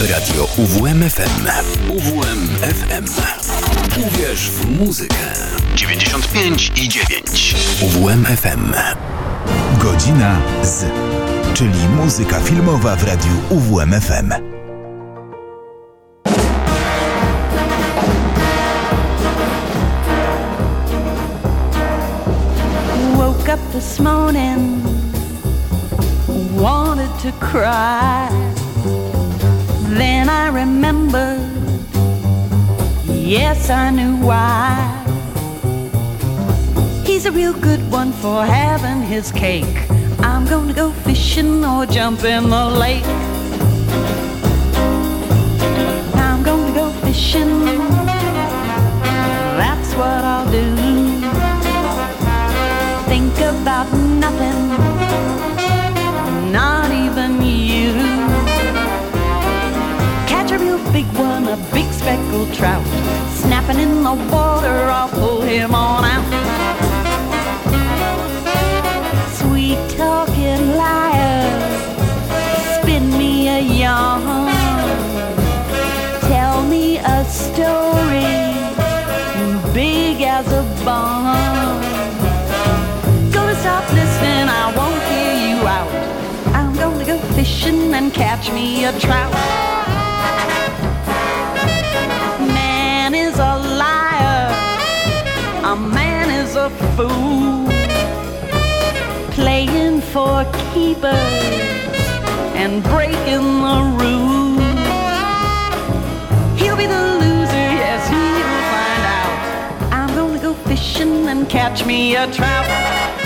Radio UWMFM. UWMFM. Uwierz w muzykę. 95 i 9. UWMFM. Godzina z, czyli muzyka filmowa w radiu UWMFM. Woke up this morning, wanted to cry. Then I remembered, yes, I knew why. He's a real good one for having his cake. I'm gonna go fishing or jump in the lake. I'm gonna go fishing, that's what I'll do. Think about nothing, big one, a big speckled trout. Snapping in the water, I'll pull him on out. Sweet talking liar, spin me a yarn. Tell me a story, big as a barn. Gonna stop listening, I won't hear you out. I'm gonna go fishing and catch me a trout. A fool, playing for keepers and breaking the rules. He'll be the loser, yes, he'll find out. I'm gonna go fishing and catch me a trout.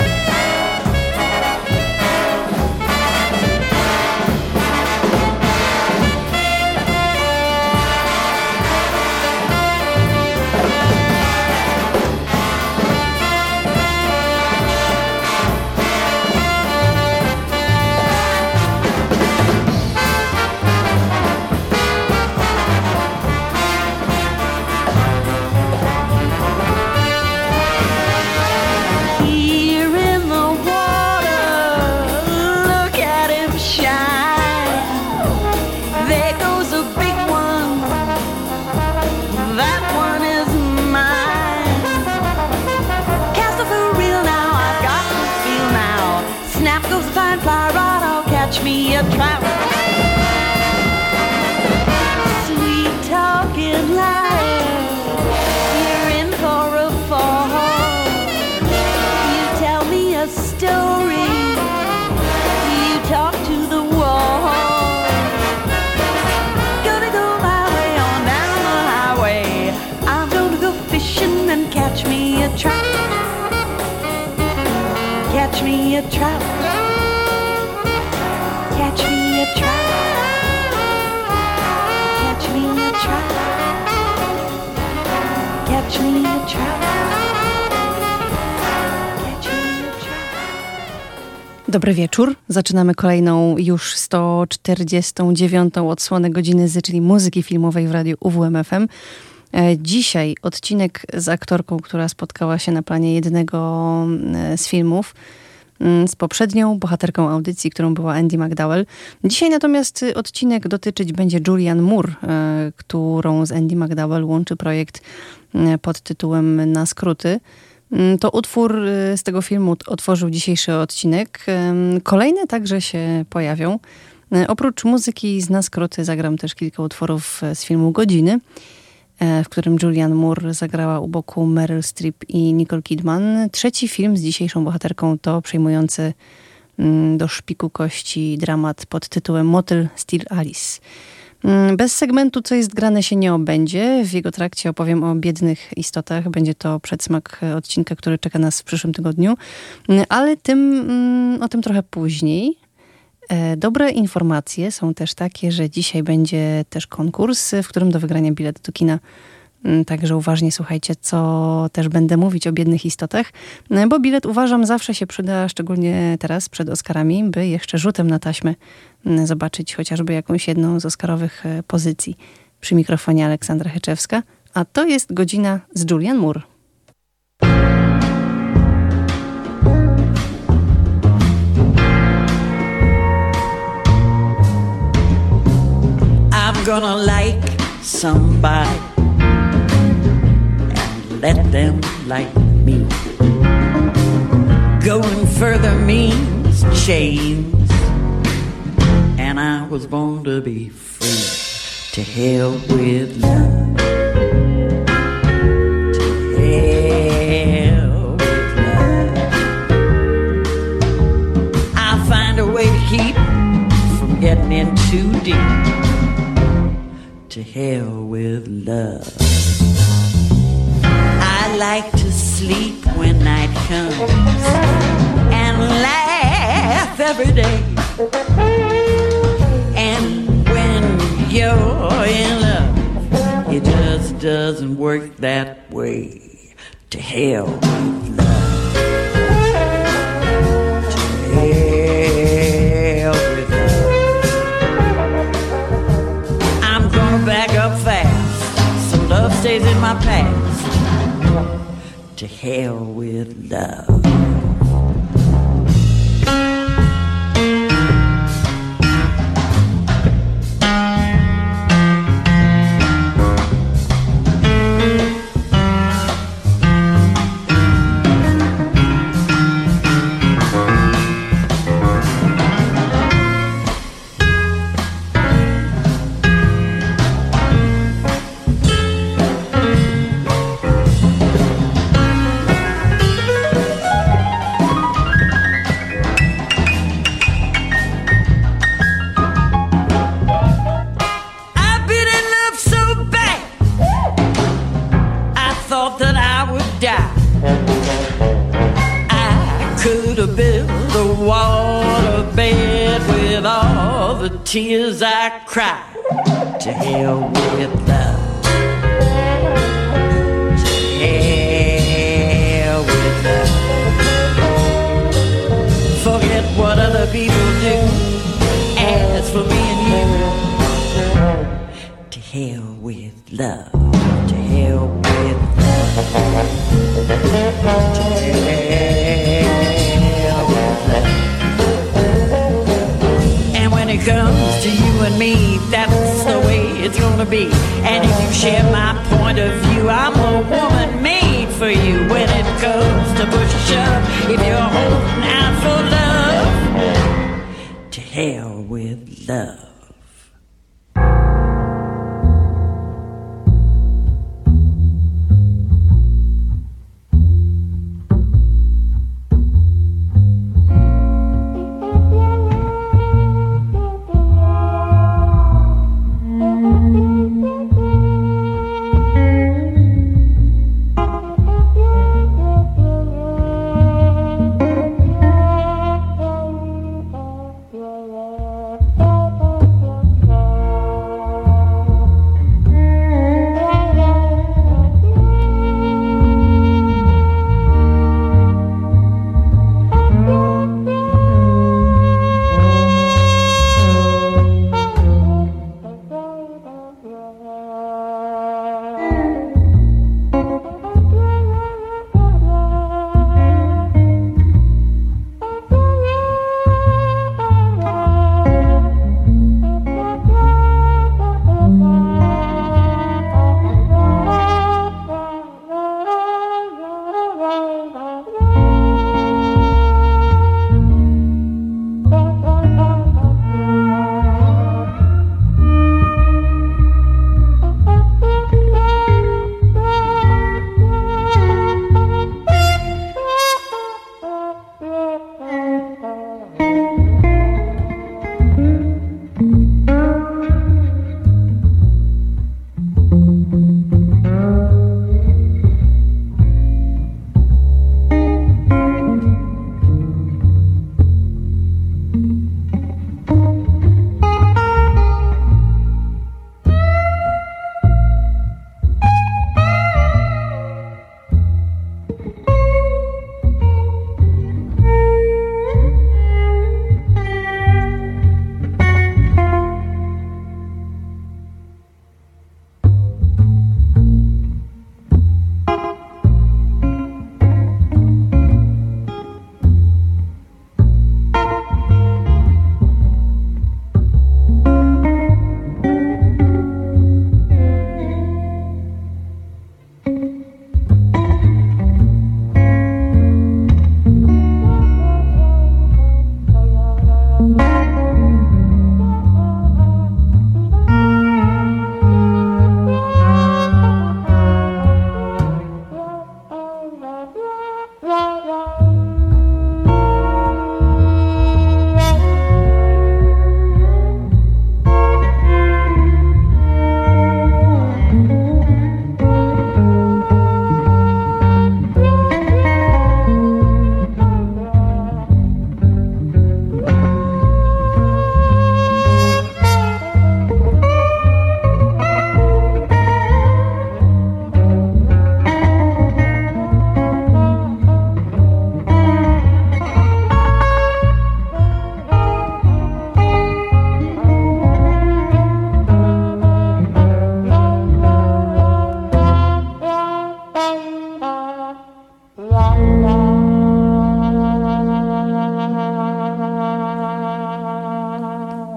A trout. Catch me a trout. Catch me a trout. Catch me a trout. Dobry wieczór. Zaczynamy kolejną już 149. odsłonę godziny Z, czyli muzyki filmowej w radiu UWMFM. E, Dzisiaj odcinek z aktorką, która spotkała się na planie jednego e, z filmów mm, z poprzednią bohaterką audycji, którą była Andy McDowell. Dzisiaj natomiast y, odcinek dotyczyć będzie Julian Moore, e, którą z Andy McDowell łączy projekt e, pod tytułem Na skróty. Mm, To utwór y, z tego filmu otworzył dzisiejszy odcinek. Kolejne także się pojawią. Oprócz muzyki z Na skróty zagram też kilka utworów z filmu Godziny, w którym Julianne Moore zagrała u boku Meryl Streep i Nicole Kidman. Trzeci film z dzisiejszą bohaterką to przejmujący mm, do szpiku kości dramat pod tytułem Motel Steel Alice. Mm, Bez segmentu Co jest grane się nie obędzie. W jego trakcie opowiem o biednych istotach. Będzie to przedsmak e, odcinka, który czeka nas w przyszłym tygodniu. Mm, Ale tym, o tym trochę później. E, Dobre informacje są też takie, że dzisiaj będzie też konkurs, w którym do wygrania bilet do kina. Mm, Także uważnie słuchajcie, co też będę mówić o biednych istotach, E, bo bilet uważam zawsze się przyda, szczególnie teraz przed Oscarami, by jeszcze rzutem na taśmę mm, zobaczyć chociażby jakąś jedną z Oscarowych e, pozycji. Przy mikrofonie Aleksandra Heczewska, a to jest godzina z Julian Moore. Gonna like somebody and let them like me. Going further means chains, and I was born to be free. To hell with love. To hell with love. I'll find a way to keep from getting in too deep. To hell with love. I like to sleep when night comes and laugh every day. And when you're in love, it just doesn't work that way. To hell with love. To hell with love. Tears I cried. When it comes to you and me, that's the way it's gonna be. And if you share my point of view, I'm a woman made for you. When it comes to push a shove, if you're holding out for love, to hell with love.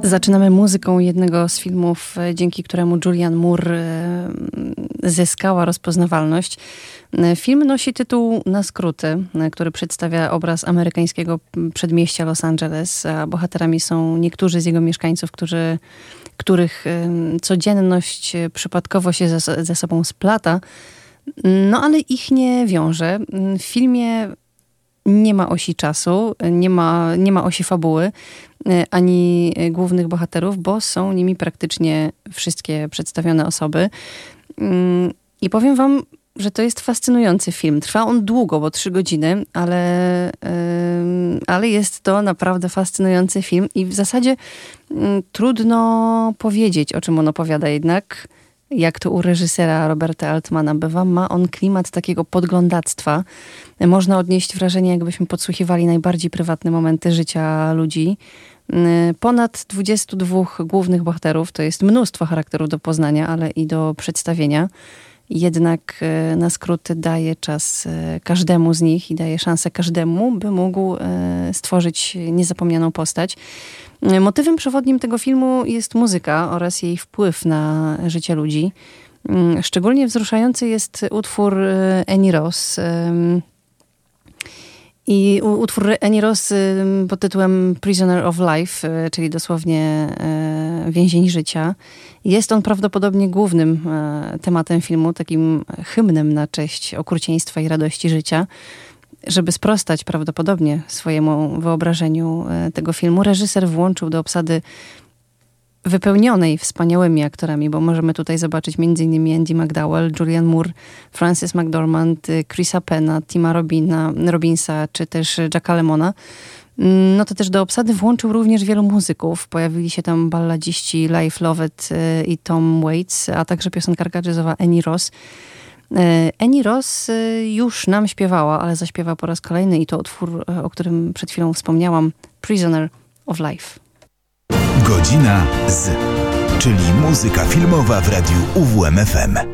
Zaczynamy muzyką jednego z filmów, e, dzięki któremu Julian Moore e, zyskała rozpoznawalność. E, film nosi tytuł Na skróty, który przedstawia obraz amerykańskiego przedmieścia Los Angeles, a bohaterami są niektórzy z jego mieszkańców, którzy, których codzienność przypadkowo się ze, ze sobą splata, no ale ich nie wiąże. W filmie nie ma osi czasu, nie ma, nie ma osi fabuły, e, ani głównych bohaterów, bo są nimi praktycznie wszystkie przedstawione osoby. Mm, I powiem wam, że to jest fascynujący film. Trwa on długo, bo trzy godziny, ale, ale jest to naprawdę fascynujący film i w zasadzie mm, trudno powiedzieć, o czym on opowiada jednak jak to u reżysera Roberta Altmana bywa, ma on klimat takiego podglądactwa. Można odnieść wrażenie, jakbyśmy podsłuchiwali najbardziej prywatne momenty życia ludzi. Ponad 22 głównych bohaterów, to jest mnóstwo charakterów do poznania, ale i do przedstawienia. Jednak e, na skróty daje czas e, każdemu z nich i daje szansę każdemu, by mógł e, stworzyć niezapomnianą postać. Motywem przewodnim tego filmu jest muzyka oraz jej wpływ na życie ludzi. Mm, szczególnie wzruszający jest utwór e, Annie Ross. I utwór Annie Ross pod tytułem Prisoner of Life, e, czyli dosłownie e, więzień życia. Jest on prawdopodobnie głównym tematem filmu, takim hymnem na cześć okrucieństwa i radości życia żeby sprostać prawdopodobnie swojemu wyobrażeniu e, tego filmu, reżyser włączył do obsady wypełnionej wspaniałymi aktorami, bo możemy tutaj zobaczyć m.in. Andy McDowell, Julian Moore, Francis McDormand, y, Chrisa Penna, Tima Robina, Robinsa czy też Jacka Lemona. Mm, no to też do obsady włączył również wielu muzyków. Pojawili się tam balladziści Life Lovett y, i Tom Waits, a także piosenkarka jazzowa Annie Ross. Eni e, Ross e, już nam śpiewała, ale zaśpiewa po raz kolejny i to utwór, e, o którym przed chwilą wspomniałam, Prisoner of Life. Godzina z, czyli muzyka filmowa w radiu UWMFM.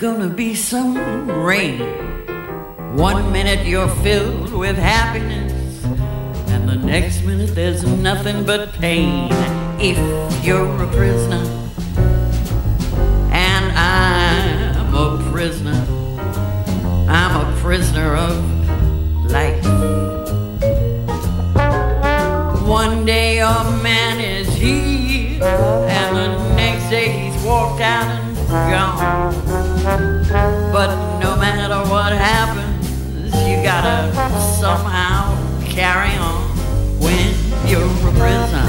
Gonna be some rain. One minute you're filled with happiness, and the next minute there's nothing but pain. If you're a prisoner, and I'm a prisoner, I'm a prisoner of life. One day a man is here, and the next day he's walked out and gone. But no matter what happens, you gotta somehow carry on when you're a prisoner.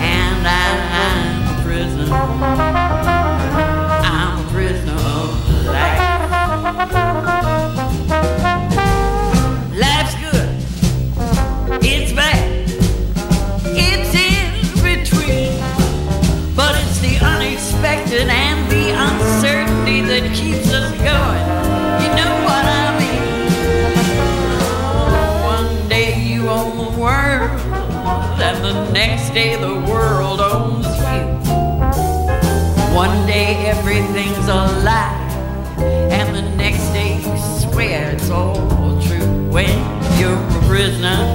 And I'm a prisoner. Day the world owns you. One day everything's a lie, and the next day you swear it's all true when you're a prisoner.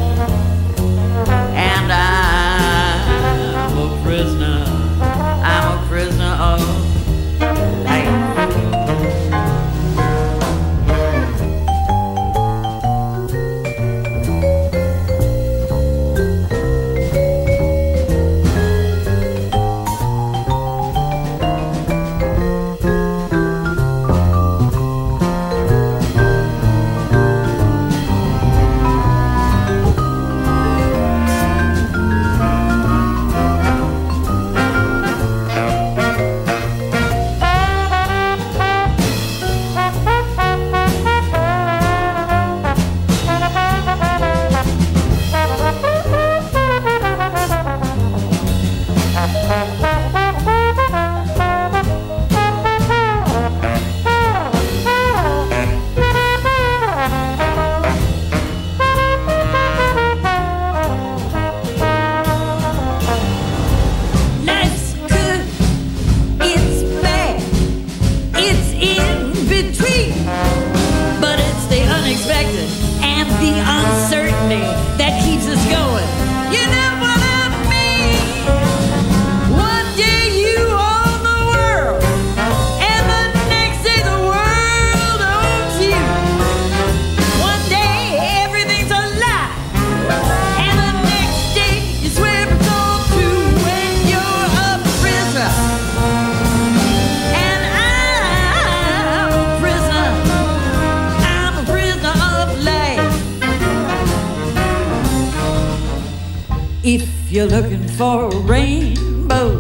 you're looking for a rainbow,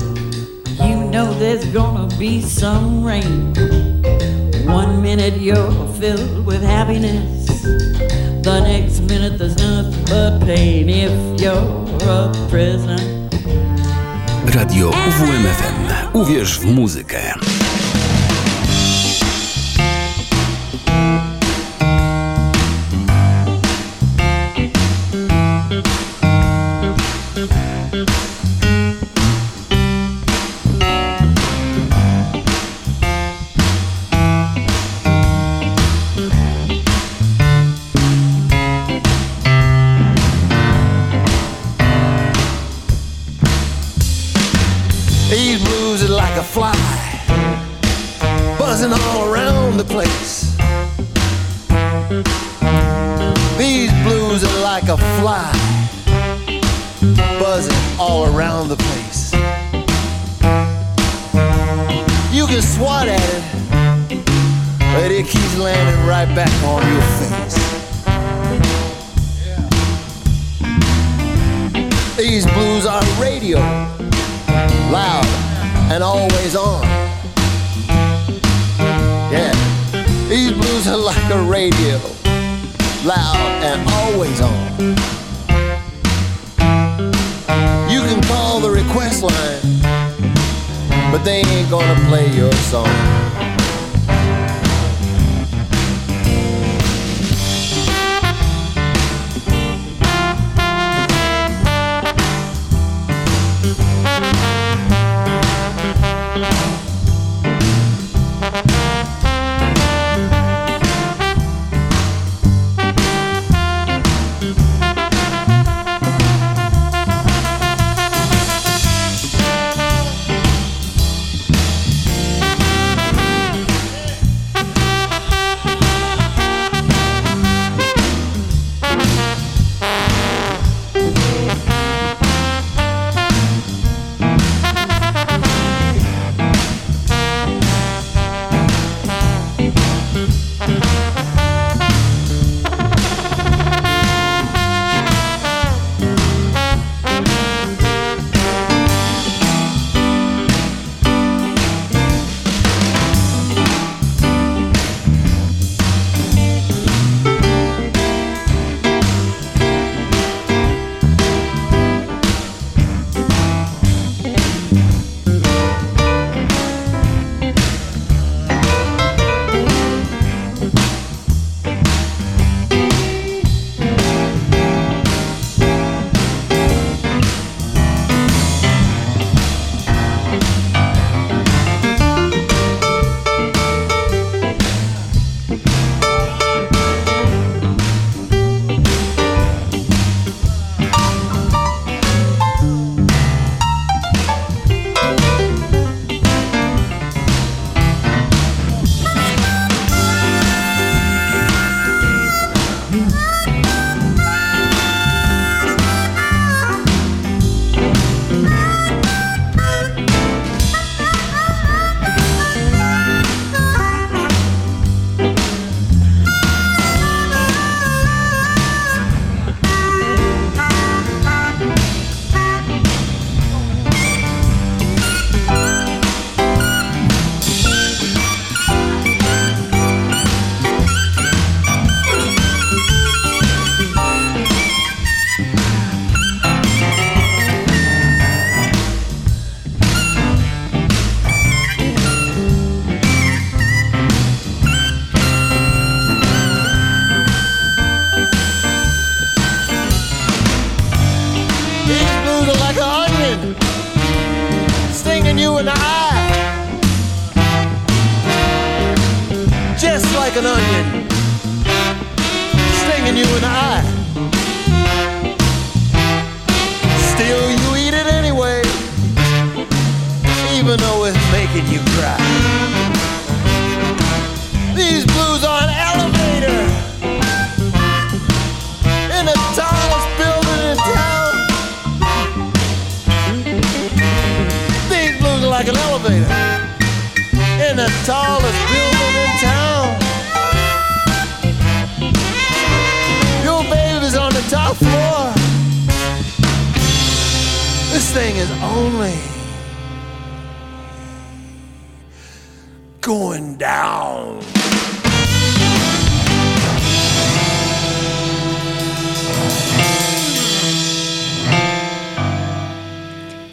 you know there's gonna be some rain. One minute you're filled with happiness, the next minute there's nothing but pain if you're a prisoner. Radio UWMFM. Uwierz w muzykę.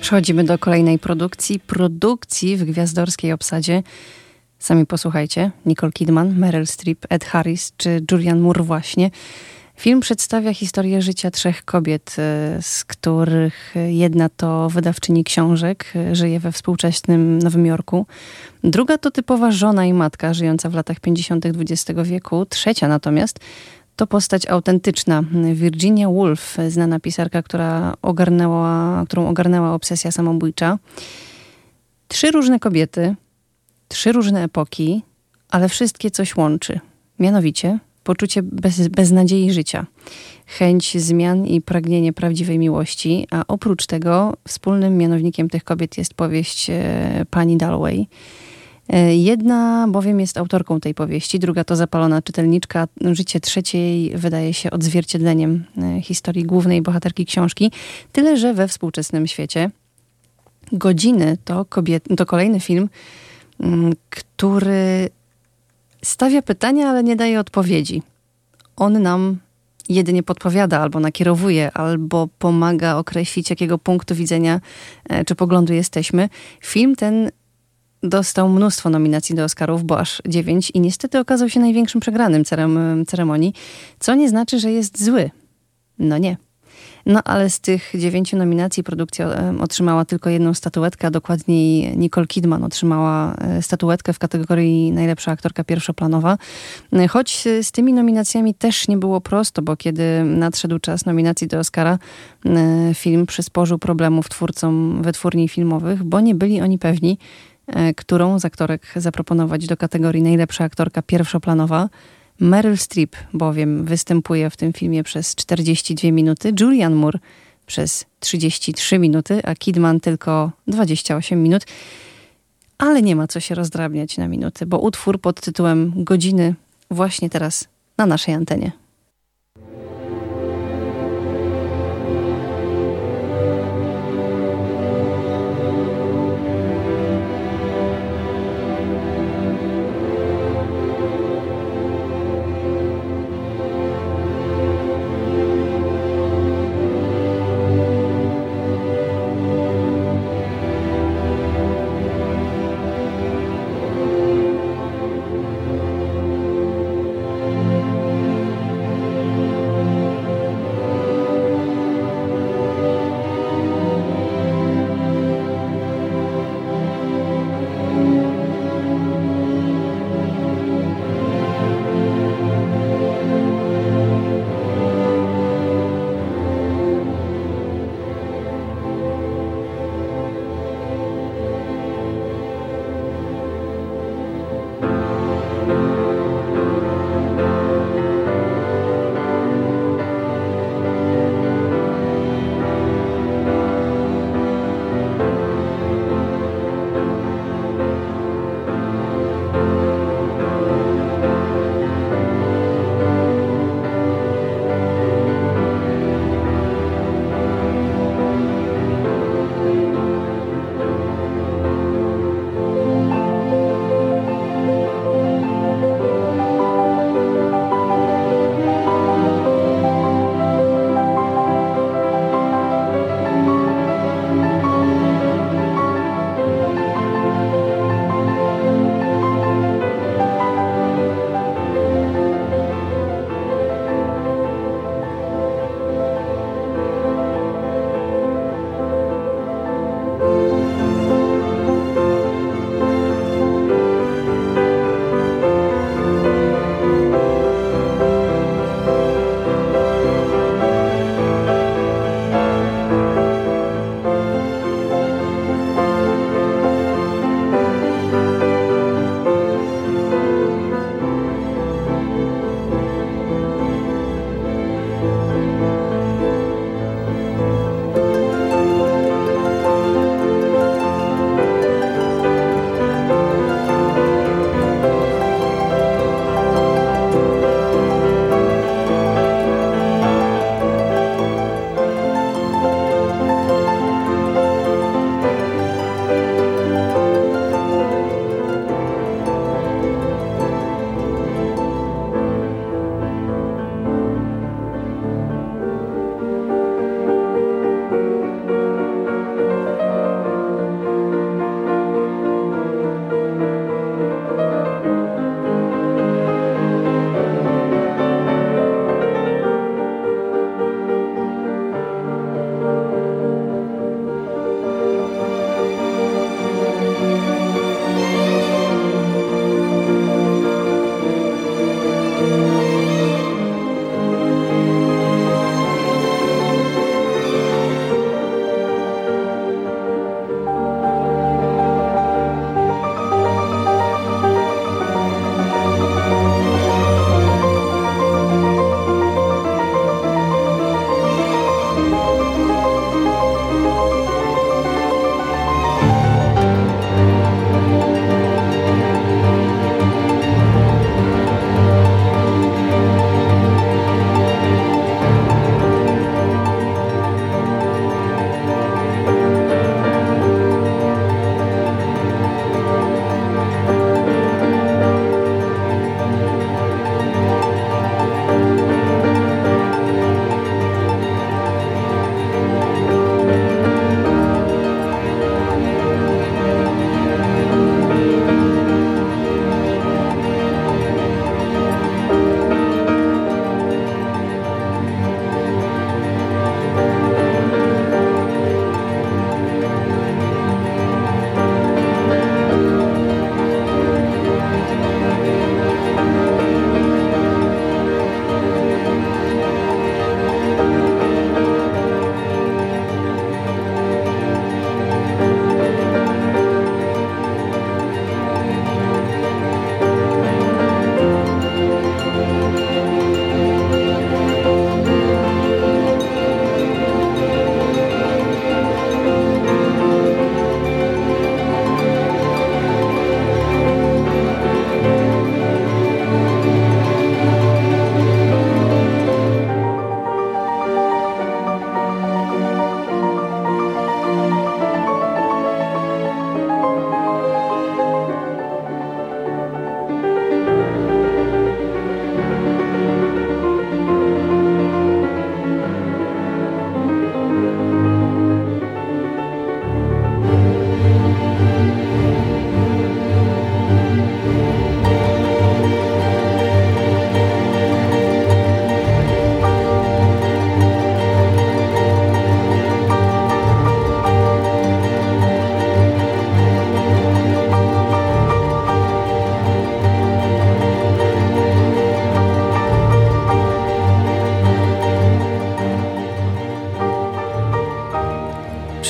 Przechodzimy do kolejnej produkcji. Produkcji w gwiazdorskiej obsadzie. Sami posłuchajcie. Nicole Kidman, Meryl Streep, Ed Harris czy Julian Moore właśnie. Film przedstawia historię życia trzech kobiet, e, z których jedna to wydawczyni książek, e, żyje we współczesnym Nowym Jorku. Druga to typowa żona i matka, żyjąca w latach 50. XX wieku. Trzecia natomiast to postać autentyczna. Virginia Woolf, znana pisarka, która ogarnęła, którą ogarnęła obsesja samobójcza. Trzy różne kobiety, trzy różne epoki, ale wszystkie coś łączy. Mianowicie poczucie bez, beznadziei życia, chęć zmian i pragnienie prawdziwej miłości, a oprócz tego wspólnym mianownikiem tych kobiet jest powieść e, pani Dalloway. E, jedna bowiem jest autorką tej powieści, druga to zapalona czytelniczka. Życie trzeciej wydaje się odzwierciedleniem e, historii głównej bohaterki książki. Tyle, że we współczesnym świecie Godziny to, kobiet, to kolejny film, mm, który stawia pytania, ale nie daje odpowiedzi. On nam jedynie podpowiada, albo nakierowuje, albo pomaga określić, jakiego punktu widzenia e, czy poglądu jesteśmy. Film ten dostał mnóstwo nominacji do Oscarów, bo aż dziewięć i niestety okazał się największym przegranym ceremonii, co nie znaczy, że jest zły. No nie. No ale z tych dziewięciu nominacji produkcja otrzymała tylko jedną statuetkę, a dokładniej Nicole Kidman otrzymała e, statuetkę w kategorii najlepsza aktorka pierwszoplanowa. E, choć z tymi nominacjami też nie było prosto, bo kiedy nadszedł czas nominacji do Oscara, e, film przysporzył problemów twórcom wytwórni filmowych, bo nie byli oni pewni, którą z aktorek zaproponować do kategorii najlepsza aktorka pierwszoplanowa. Meryl Streep bowiem występuje w tym filmie przez 42 minuty, Julian Moore przez 33 minuty, a Kidman tylko 28 minut. Ale nie ma co się rozdrabniać na minuty, bo utwór pod tytułem Godziny właśnie teraz na naszej antenie.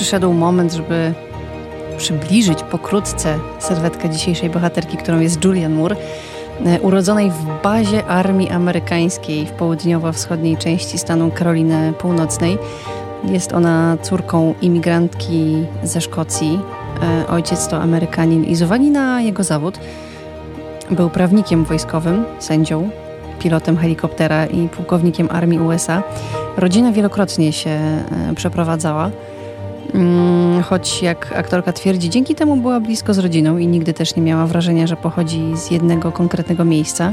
Przyszedł moment, żeby przybliżyć pokrótce sylwetkę dzisiejszej bohaterki, którą jest Julian Moore, e, urodzonej w bazie armii amerykańskiej w południowo-wschodniej części stanu Karoliny Północnej. Jest ona córką imigrantki ze Szkocji. E, ojciec to Amerykanin i z uwagi na jego zawód był prawnikiem wojskowym, sędzią, pilotem helikoptera i pułkownikiem armii USA. Rodzina wielokrotnie się e, przeprowadzała. Mm, choć jak aktorka twierdzi, dzięki temu była blisko z rodziną i nigdy też nie miała wrażenia, że pochodzi z jednego konkretnego miejsca.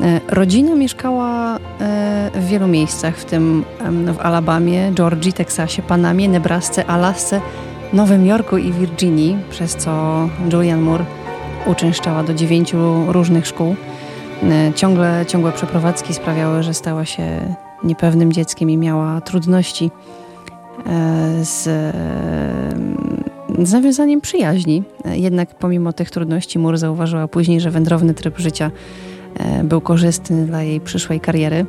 E, rodzina mieszkała e, w wielu miejscach, w tym w Alabamie, Georgii, Teksasie, Panamie, Nebrasce, Alasce, Nowym Jorku i Virginii, przez co Julian Moore uczęszczała do dziewięciu różnych szkół. E, ciągle, ciągłe przeprowadzki sprawiały, że stała się niepewnym dzieckiem i miała trudności z, z nawiązaniem przyjaźni. Jednak pomimo tych trudności Moore zauważyła później, że wędrowny tryb życia E, był korzystny dla jej przyszłej kariery.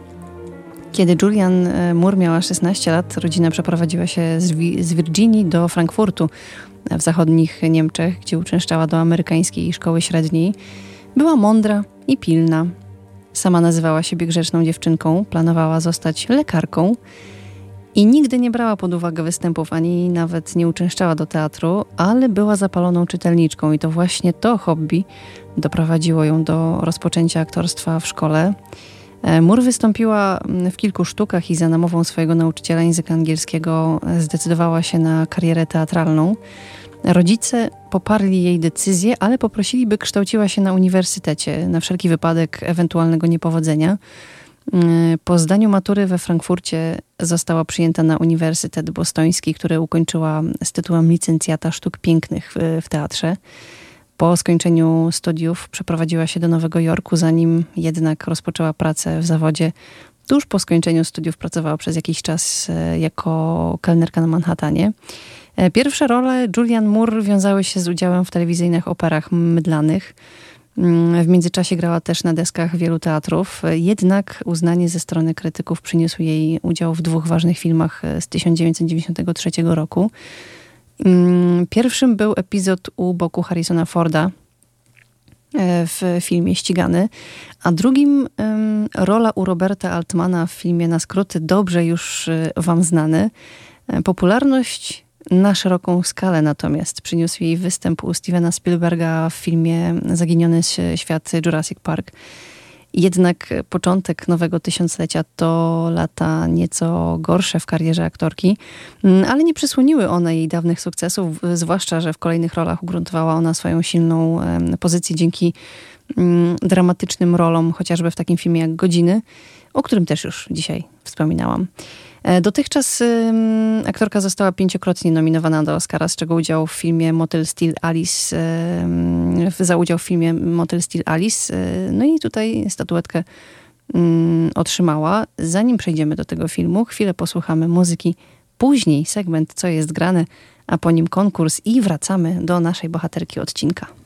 Kiedy Julian e, Moore miała 16 lat, rodzina przeprowadziła się z, Virginii do Frankfurtu w zachodnich Niemczech, gdzie uczęszczała do amerykańskiej szkoły średniej. Była mądra i pilna. Sama nazywała siebie grzeczną dziewczynką, planowała zostać lekarką i nigdy nie brała pod uwagę występów, ani nawet nie uczęszczała do teatru, ale była zapaloną czytelniczką i to właśnie to hobby doprowadziło ją do rozpoczęcia aktorstwa w szkole. E, Mur wystąpiła w kilku sztukach i za namową swojego nauczyciela języka angielskiego zdecydowała się na karierę teatralną. Rodzice poparli jej decyzję, ale poprosili, by kształciła się na uniwersytecie na wszelki wypadek ewentualnego niepowodzenia. Mm, po zdaniu matury we Frankfurcie została przyjęta na Uniwersytet Bostoński, który ukończyła z tytułem licencjata sztuk pięknych w, w teatrze. Po skończeniu studiów przeprowadziła się do Nowego Jorku, zanim jednak rozpoczęła pracę w zawodzie. Tuż po skończeniu studiów pracowała przez jakiś czas e, jako kelnerka na Manhattanie. E, pierwsze role Julian Moore wiązały się z udziałem w telewizyjnych operach mydlanych. Mm, w międzyczasie grała też na deskach wielu teatrów, jednak uznanie ze strony krytyków przyniósł jej udział w dwóch ważnych filmach z 1993 roku. Mm, pierwszym był epizod u boku Harrisona Forda e, w filmie Ścigany, a drugim rola u Roberta Altmana w filmie na skróty dobrze już e, wam znany. E, popularność na szeroką skalę natomiast przyniósł jej występ u Stevena Spielberga w filmie Zaginiony świat Jurassic Park. Jednak początek nowego tysiąclecia to lata nieco gorsze w karierze aktorki, mm, ale nie przysłoniły one jej dawnych sukcesów, zwłaszcza, że w kolejnych rolach ugruntowała ona swoją silną pozycję dzięki mm, dramatycznym rolom, chociażby w takim filmie jak Godziny, o którym też już dzisiaj wspominałam. E, dotychczas aktorka została pięciokrotnie nominowana do Oscara, z czego udział w filmie Motel Steel Alice, za udział w filmie Motel Steel Alice. E, no i tutaj statuetkę otrzymała. Zanim przejdziemy do tego filmu, chwilę posłuchamy muzyki. Później segment Co jest grane, a po nim konkurs i wracamy do naszej bohaterki odcinka.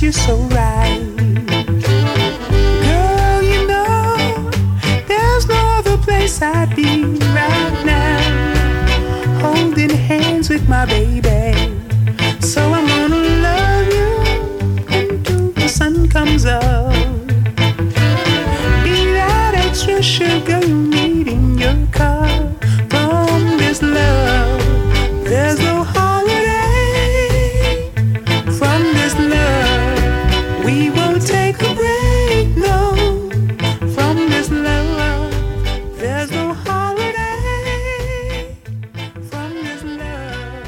Yes, you're so right. Girl, you know, there's no other place I'd be right now. Holding hands with my baby.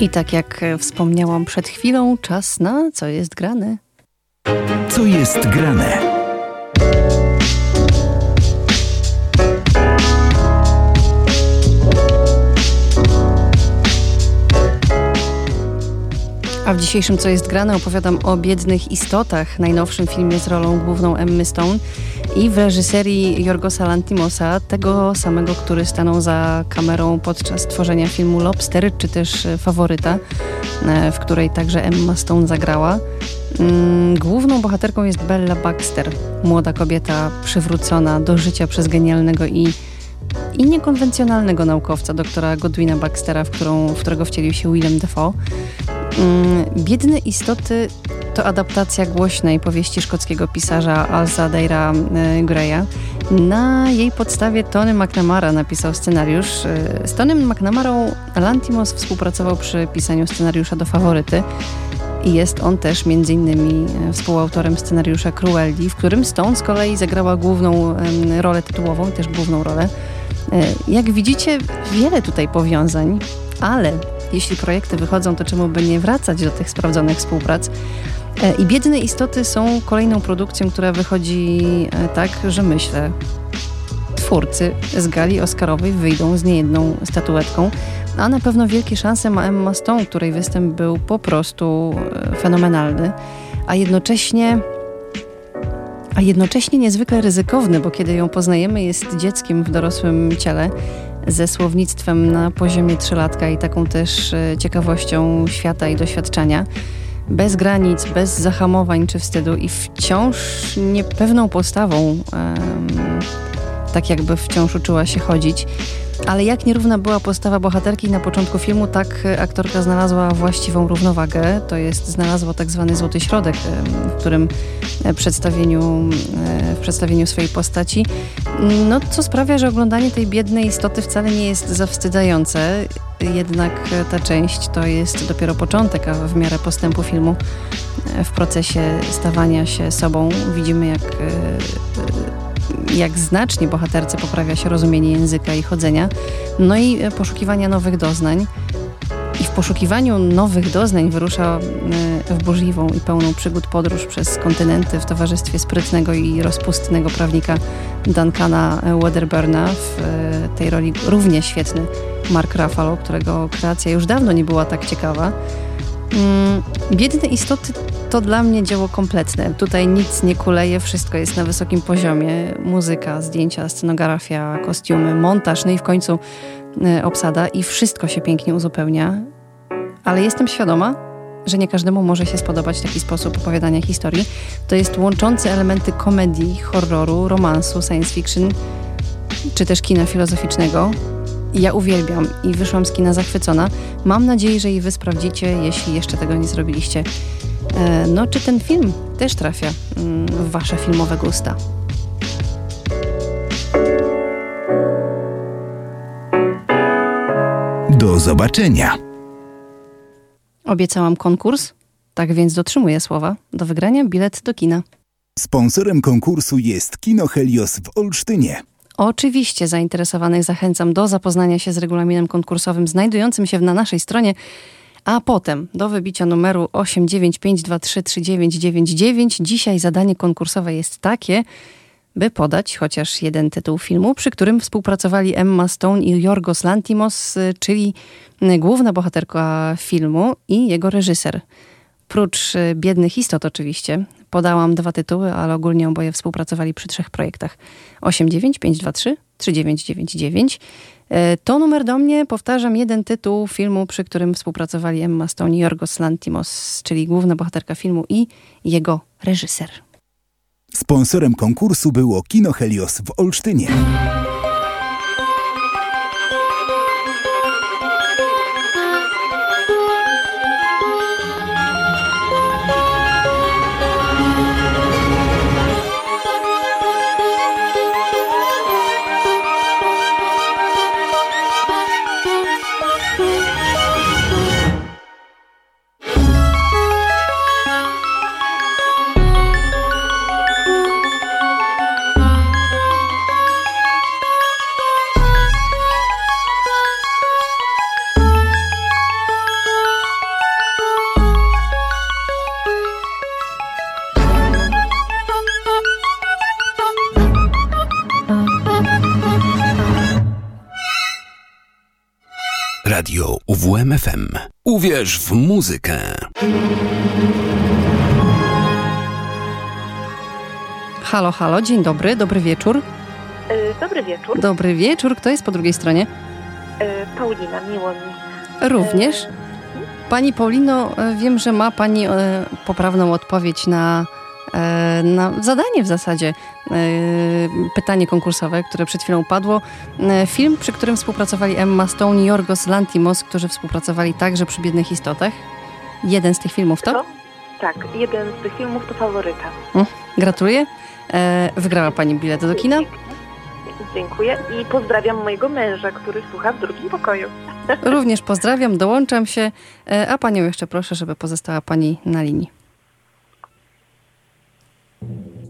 I tak jak e, wspomniałam przed chwilą, czas na co jest grane. Co jest grane? A w dzisiejszym Co jest grane opowiadam o Biednych Istotach, najnowszym filmie z rolą główną Emmy Stone i w reżyserii Jorgosa Lantimosa, tego samego, który stanął za kamerą podczas tworzenia filmu Lobster, czy też e, Faworyta, e, w której także Emma Stone zagrała. Mm, Główną bohaterką jest Bella Baxter, młoda kobieta przywrócona do życia przez genialnego i i niekonwencjonalnego naukowca, doktora Godwina Baxtera, w, którą, w którego wcielił się Willem Dafoe. Mm, Biedne istoty to adaptacja głośnej powieści szkockiego pisarza Alsa Deira e, Greya. Na jej podstawie Tony McNamara napisał scenariusz. E, Z Tonym McNamarą Lantimos współpracował przy pisaniu scenariusza do Faworyty. I jest on też między innymi e, współautorem scenariusza Cruelli, w którym Stone z kolei zagrała główną em, rolę tytułową, też główną rolę. Jak widzicie, wiele tutaj powiązań, ale jeśli projekty wychodzą, to czemu by nie wracać do tych sprawdzonych współprac? E, I Biedne Istoty są kolejną produkcją, która wychodzi e, tak, że myślę, twórcy z gali Oscarowej wyjdą z niejedną statuetką, a na pewno wielkie szanse ma Emma Stone, której występ był po prostu e, fenomenalny, a jednocześnie a jednocześnie niezwykle ryzykowny, bo kiedy ją poznajemy, jest dzieckiem w dorosłym ciele ze słownictwem na poziomie trzylatka i taką też e, ciekawością świata i doświadczenia. bez granic, bez zahamowań czy wstydu i wciąż niepewną postawą, tak jakby wciąż uczyła się chodzić. Ale jak nierówna była postawa bohaterki na początku filmu, tak e, aktorka znalazła właściwą równowagę. To jest znalazła tak zwany złoty środek, em, w którym e, przedstawieniu, e, w przedstawieniu swojej postaci. No, co sprawia, że oglądanie tej biednej istoty wcale nie jest zawstydzające. Jednak e, ta część to jest dopiero początek, a w miarę postępu filmu e, w procesie stawania się sobą widzimy, jak, e, e, jak znacznie bohaterce poprawia się rozumienie języka i chodzenia, no i e, poszukiwania nowych doznań. I w poszukiwaniu nowych doznań wyrusza e, w burzliwą i pełną przygód podróż przez kontynenty w towarzystwie sprytnego i rozpustnego prawnika Duncana Wedderburna. W e, tej roli równie świetny Mark Ruffalo, którego kreacja już dawno nie była tak ciekawa. Mm, Biedne istoty to dla mnie dzieło kompletne. Tutaj nic nie kuleje, wszystko jest na wysokim poziomie. Muzyka, zdjęcia, scenografia, kostiumy, montaż, no i w końcu e, obsada i wszystko się pięknie uzupełnia. Ale jestem świadoma, że nie każdemu może się spodobać taki sposób opowiadania historii. To jest łączący elementy komedii, horroru, romansu, science fiction, czy też kina filozoficznego. Ja uwielbiam i wyszłam z kina zachwycona. Mam nadzieję, że i wy sprawdzicie, jeśli jeszcze tego nie zrobiliście. E, No, czy ten film też trafia mm, w wasze filmowe gusta? Do zobaczenia. Obiecałam konkurs, tak więc dotrzymuję słowa. Do wygrania bilet do kina. Sponsorem konkursu jest Kino Helios w Olsztynie. Oczywiście zainteresowanych zachęcam do zapoznania się z regulaminem konkursowym znajdującym się na naszej stronie, a potem do wybicia numeru 895233999. Dzisiaj zadanie konkursowe jest takie, by podać chociaż jeden tytuł filmu, przy którym współpracowali Emma Stone i Yorgos Lantimos, czyli główna bohaterka filmu i jego reżyser. Prócz Biednych Istot oczywiście, podałam dwa tytuły, ale ogólnie oboje współpracowali przy trzech projektach. 89523 3999. E, To numer do mnie, powtarzam, jeden tytuł filmu, przy którym współpracowali Emma Stone i Yorgos Lantimos, czyli główna bohaterka filmu i jego reżyser. Sponsorem konkursu było Kino Helios w Olsztynie. Uwierz w muzykę. Halo, halo, dzień dobry, dobry wieczór. Y, Dobry wieczór. Dobry wieczór, kto jest po drugiej stronie? Y, Paulina, miło mi. Również. Pani Paulino, e, wiem, że ma Pani e, poprawną odpowiedź na, e, na zadanie w zasadzie, e, pytanie konkursowe, które przed chwilą padło. E, Film, przy którym współpracowali Emma Stone i Yorgos Lantimos, którzy współpracowali także przy Biednych Istotach. Jeden z tych filmów to? Tak, jeden z tych filmów to faworyta. Gratuluję. E, Wygrała Pani bilet do kina. Dziękuję i pozdrawiam mojego męża, który słucha w drugim pokoju. Również pozdrawiam, dołączam się, e, a Panią jeszcze proszę, żeby pozostała Pani na linii. Thank you.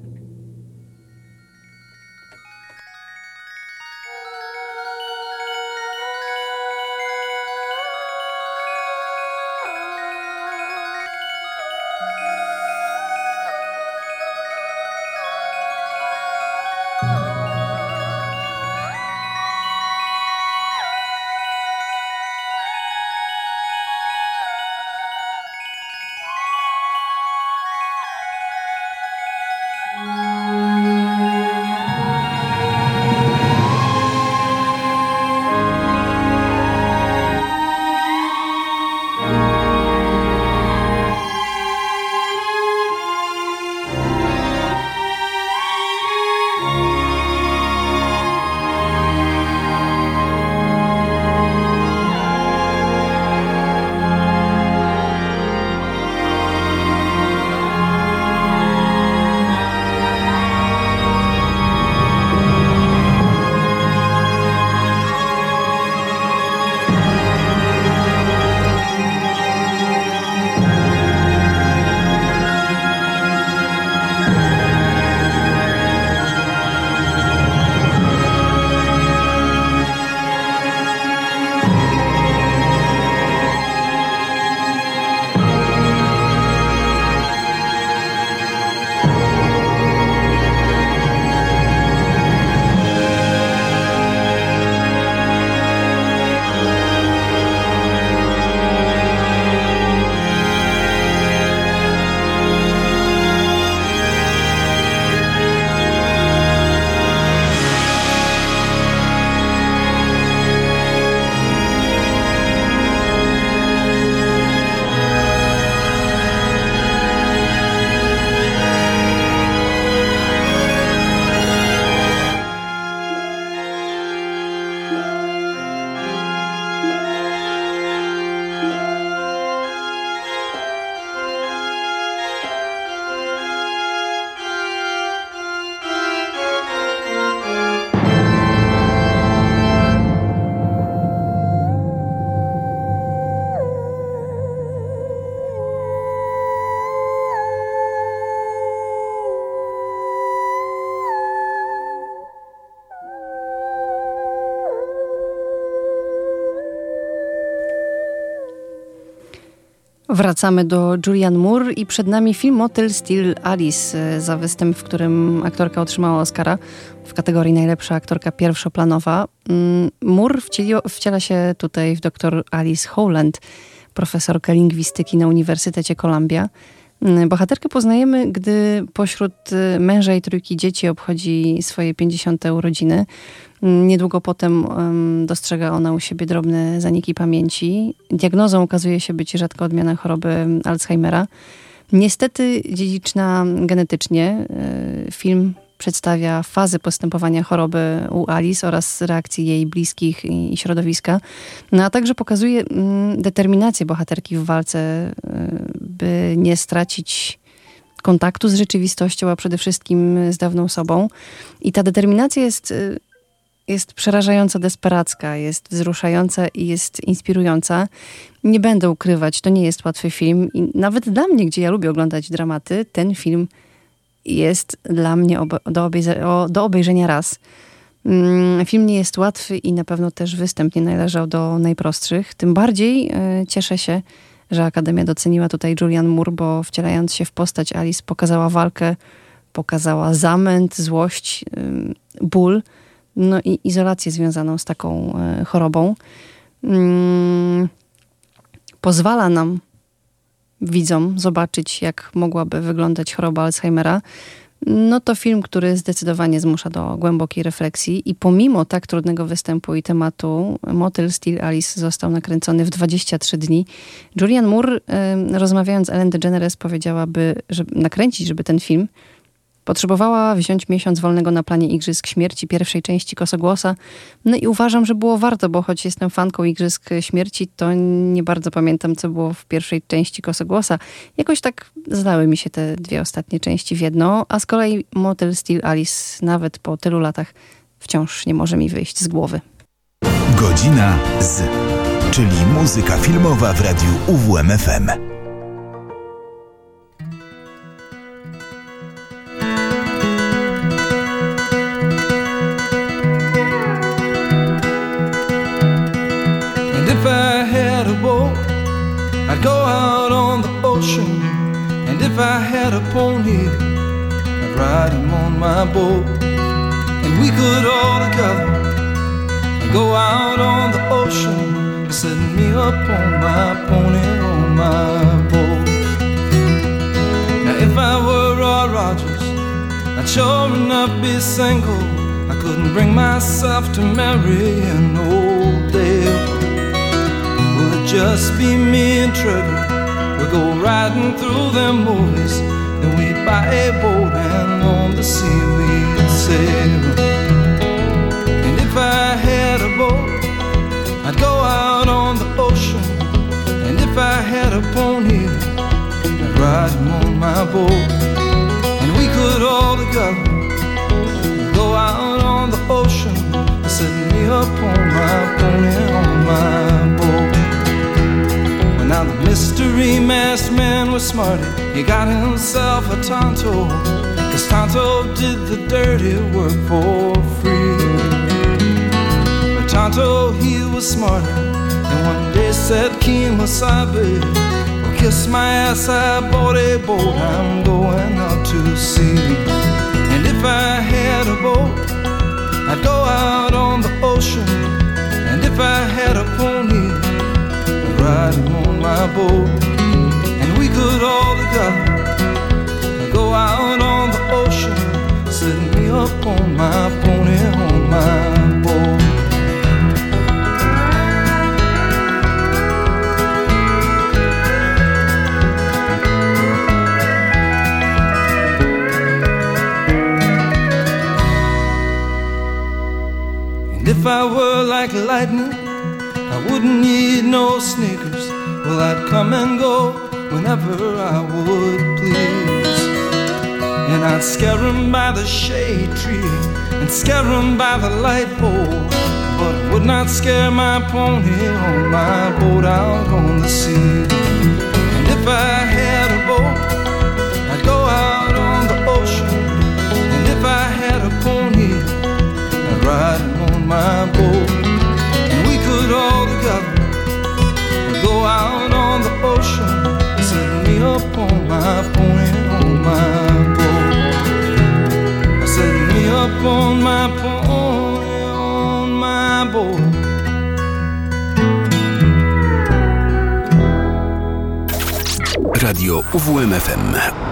Wracamy do Julian Moore i przed nami film Motel Still Alice e, za występ, w którym aktorka otrzymała Oscara w kategorii najlepsza aktorka pierwszoplanowa. Mm, Moore wcielio, wciela się tutaj w dr Alice Howland, profesorkę lingwistyki na Uniwersytecie Columbia. Mm, Bohaterkę poznajemy, gdy pośród y, męża i trójki dzieci obchodzi swoje 50. urodziny. Mm, Niedługo potem em, dostrzega ona u siebie drobne zaniki pamięci. Diagnozą okazuje się być rzadka odmiana choroby Alzheimera. Niestety dziedziczna genetycznie. y, Film przedstawia fazy postępowania choroby u Alice oraz reakcji jej bliskich i środowiska. No a także pokazuje determinację bohaterki w walce, y, by nie stracić kontaktu z rzeczywistością, a przede wszystkim z dawną sobą. I ta determinacja jest, y, jest przerażająco desperacka, jest wzruszająca i jest inspirująca. Nie będę ukrywać, to nie jest łatwy film i nawet dla mnie, gdzie ja lubię oglądać dramaty, ten film jest dla mnie obe, do, do obejrzenia raz. Mm, Film nie jest łatwy i na pewno też występ nie należał do najprostszych. Tym bardziej e, cieszę się, że Akademia doceniła tutaj Julian Moore, bo wcielając się w postać Alice pokazała walkę, pokazała zamęt, złość, ból, no i izolację związaną z taką e, chorobą. Mm, Pozwala nam widzom zobaczyć, jak mogłaby wyglądać choroba Alzheimera, no to film, który zdecydowanie zmusza do głębokiej refleksji i pomimo tak trudnego występu i tematu, Motel Steel Alice został nakręcony w 23 dni. Julian Moore, rozmawiając z Ellen DeGeneres, powiedziałaby, że nakręcić, żeby ten film, potrzebowała wziąć miesiąc wolnego na planie Igrzysk Śmierci, pierwszej części Kosogłosa. No i uważam, że było warto, bo choć jestem fanką Igrzysk Śmierci, to nie bardzo pamiętam, co było w pierwszej części Kosogłosa. Jakoś tak zdały mi się te dwie ostatnie części w jedno, a z kolei Motel Steel Alice nawet po tylu latach wciąż nie może mi wyjść z głowy. Godzina z, czyli muzyka filmowa w radiu UWMFM. If I had a pony, I'd ride him on my boat. And we could all together go out on the ocean, setting me up on my pony on my boat. Now if I were Roy Rogers, I'd sure enough be single. I couldn't bring myself to marry an old Dale. Will it just be me and Trevor? Go riding through them movies, then we'd buy a boat and on the sea we'd sail. And if I had a boat, I'd go out on the ocean. And if I had a pony, I'd ride him on my boat. And we could all together go out on the ocean, setting me up on my pony on my boat. Now the mystery masked man was smarty. He got himself a Tonto, cause Tonto did the dirty work for free. But Tonto, he was smarter, and one day said, Kemosabe, well, kiss my ass, I bought a boat, I'm going out to sea. And if I had a boat, I'd go out on the ocean. And if I had a pony, I'd ride him on my boat. And we could all together go out on the ocean, setting me up on my pony on my boat. And if I were like lightning, I wouldn't need no sneakers. Well, I'd come and go whenever I would please. And I'd scare 'em by the shade tree and scare 'em by the light pole. But would not scare my pony on my boat out on the sea. And if I had a boat, I'd go out on the ocean. And if I had a pony, I'd ride him on my boat. Radio UWMFM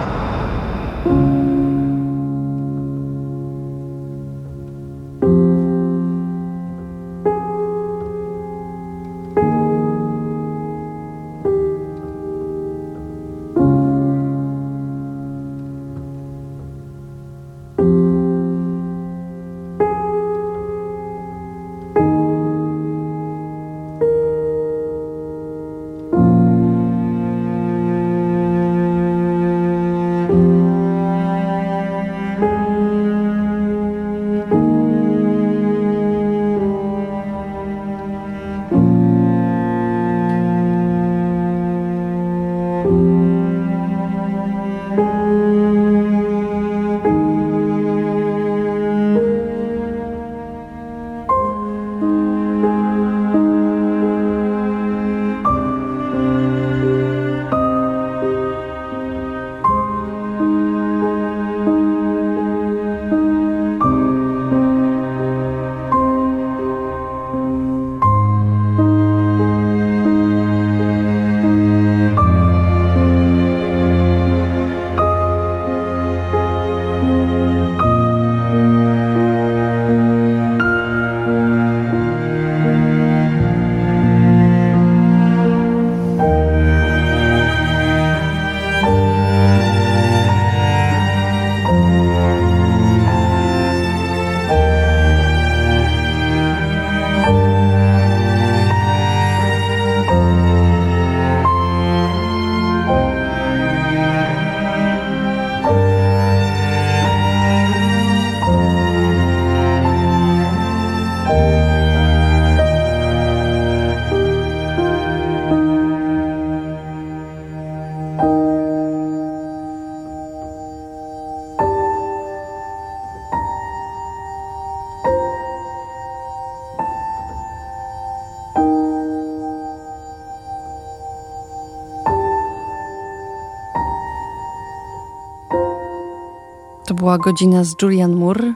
była godzina z Julian Moore,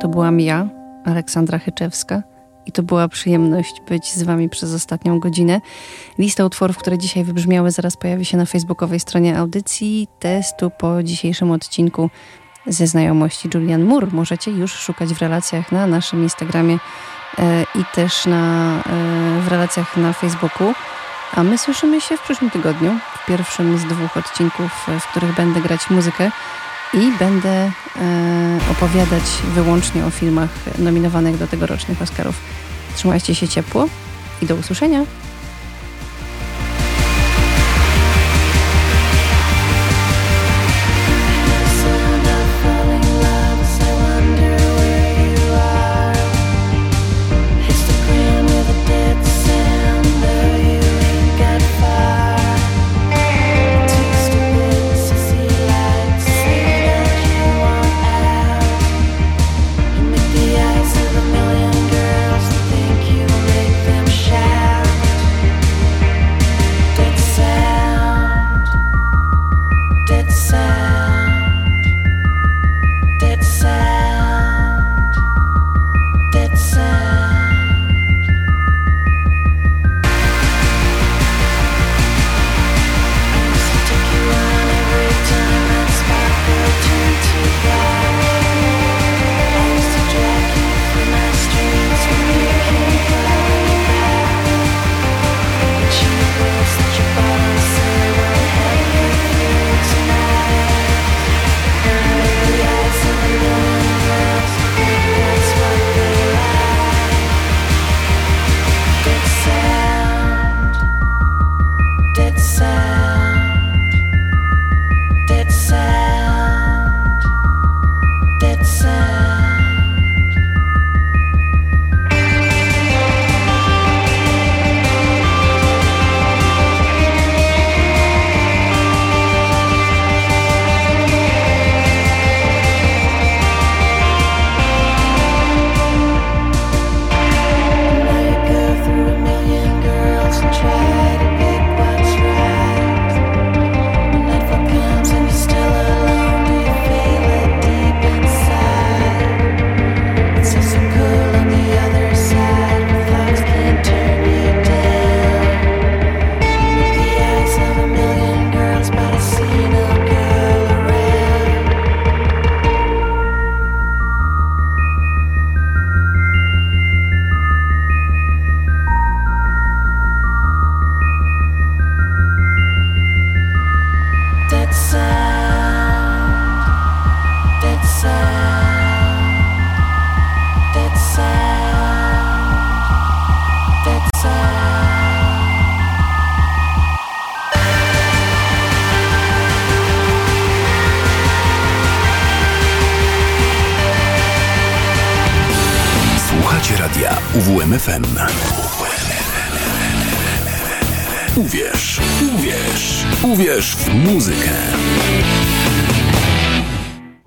to byłam ja, Aleksandra Hyczewska i to była przyjemność być z wami przez ostatnią godzinę. Lista utworów, które dzisiaj wybrzmiały, zaraz pojawi się na facebookowej stronie audycji testu po dzisiejszym odcinku ze znajomości Julian Moore. Możecie już szukać w relacjach na naszym Instagramie e, i też na, e, w relacjach na Facebooku. A my słyszymy się w przyszłym tygodniu, w pierwszym z dwóch odcinków, w których będę grać muzykę i będę e, opowiadać wyłącznie o filmach nominowanych do tegorocznych Oscarów. Trzymajcie się ciepło i do usłyszenia.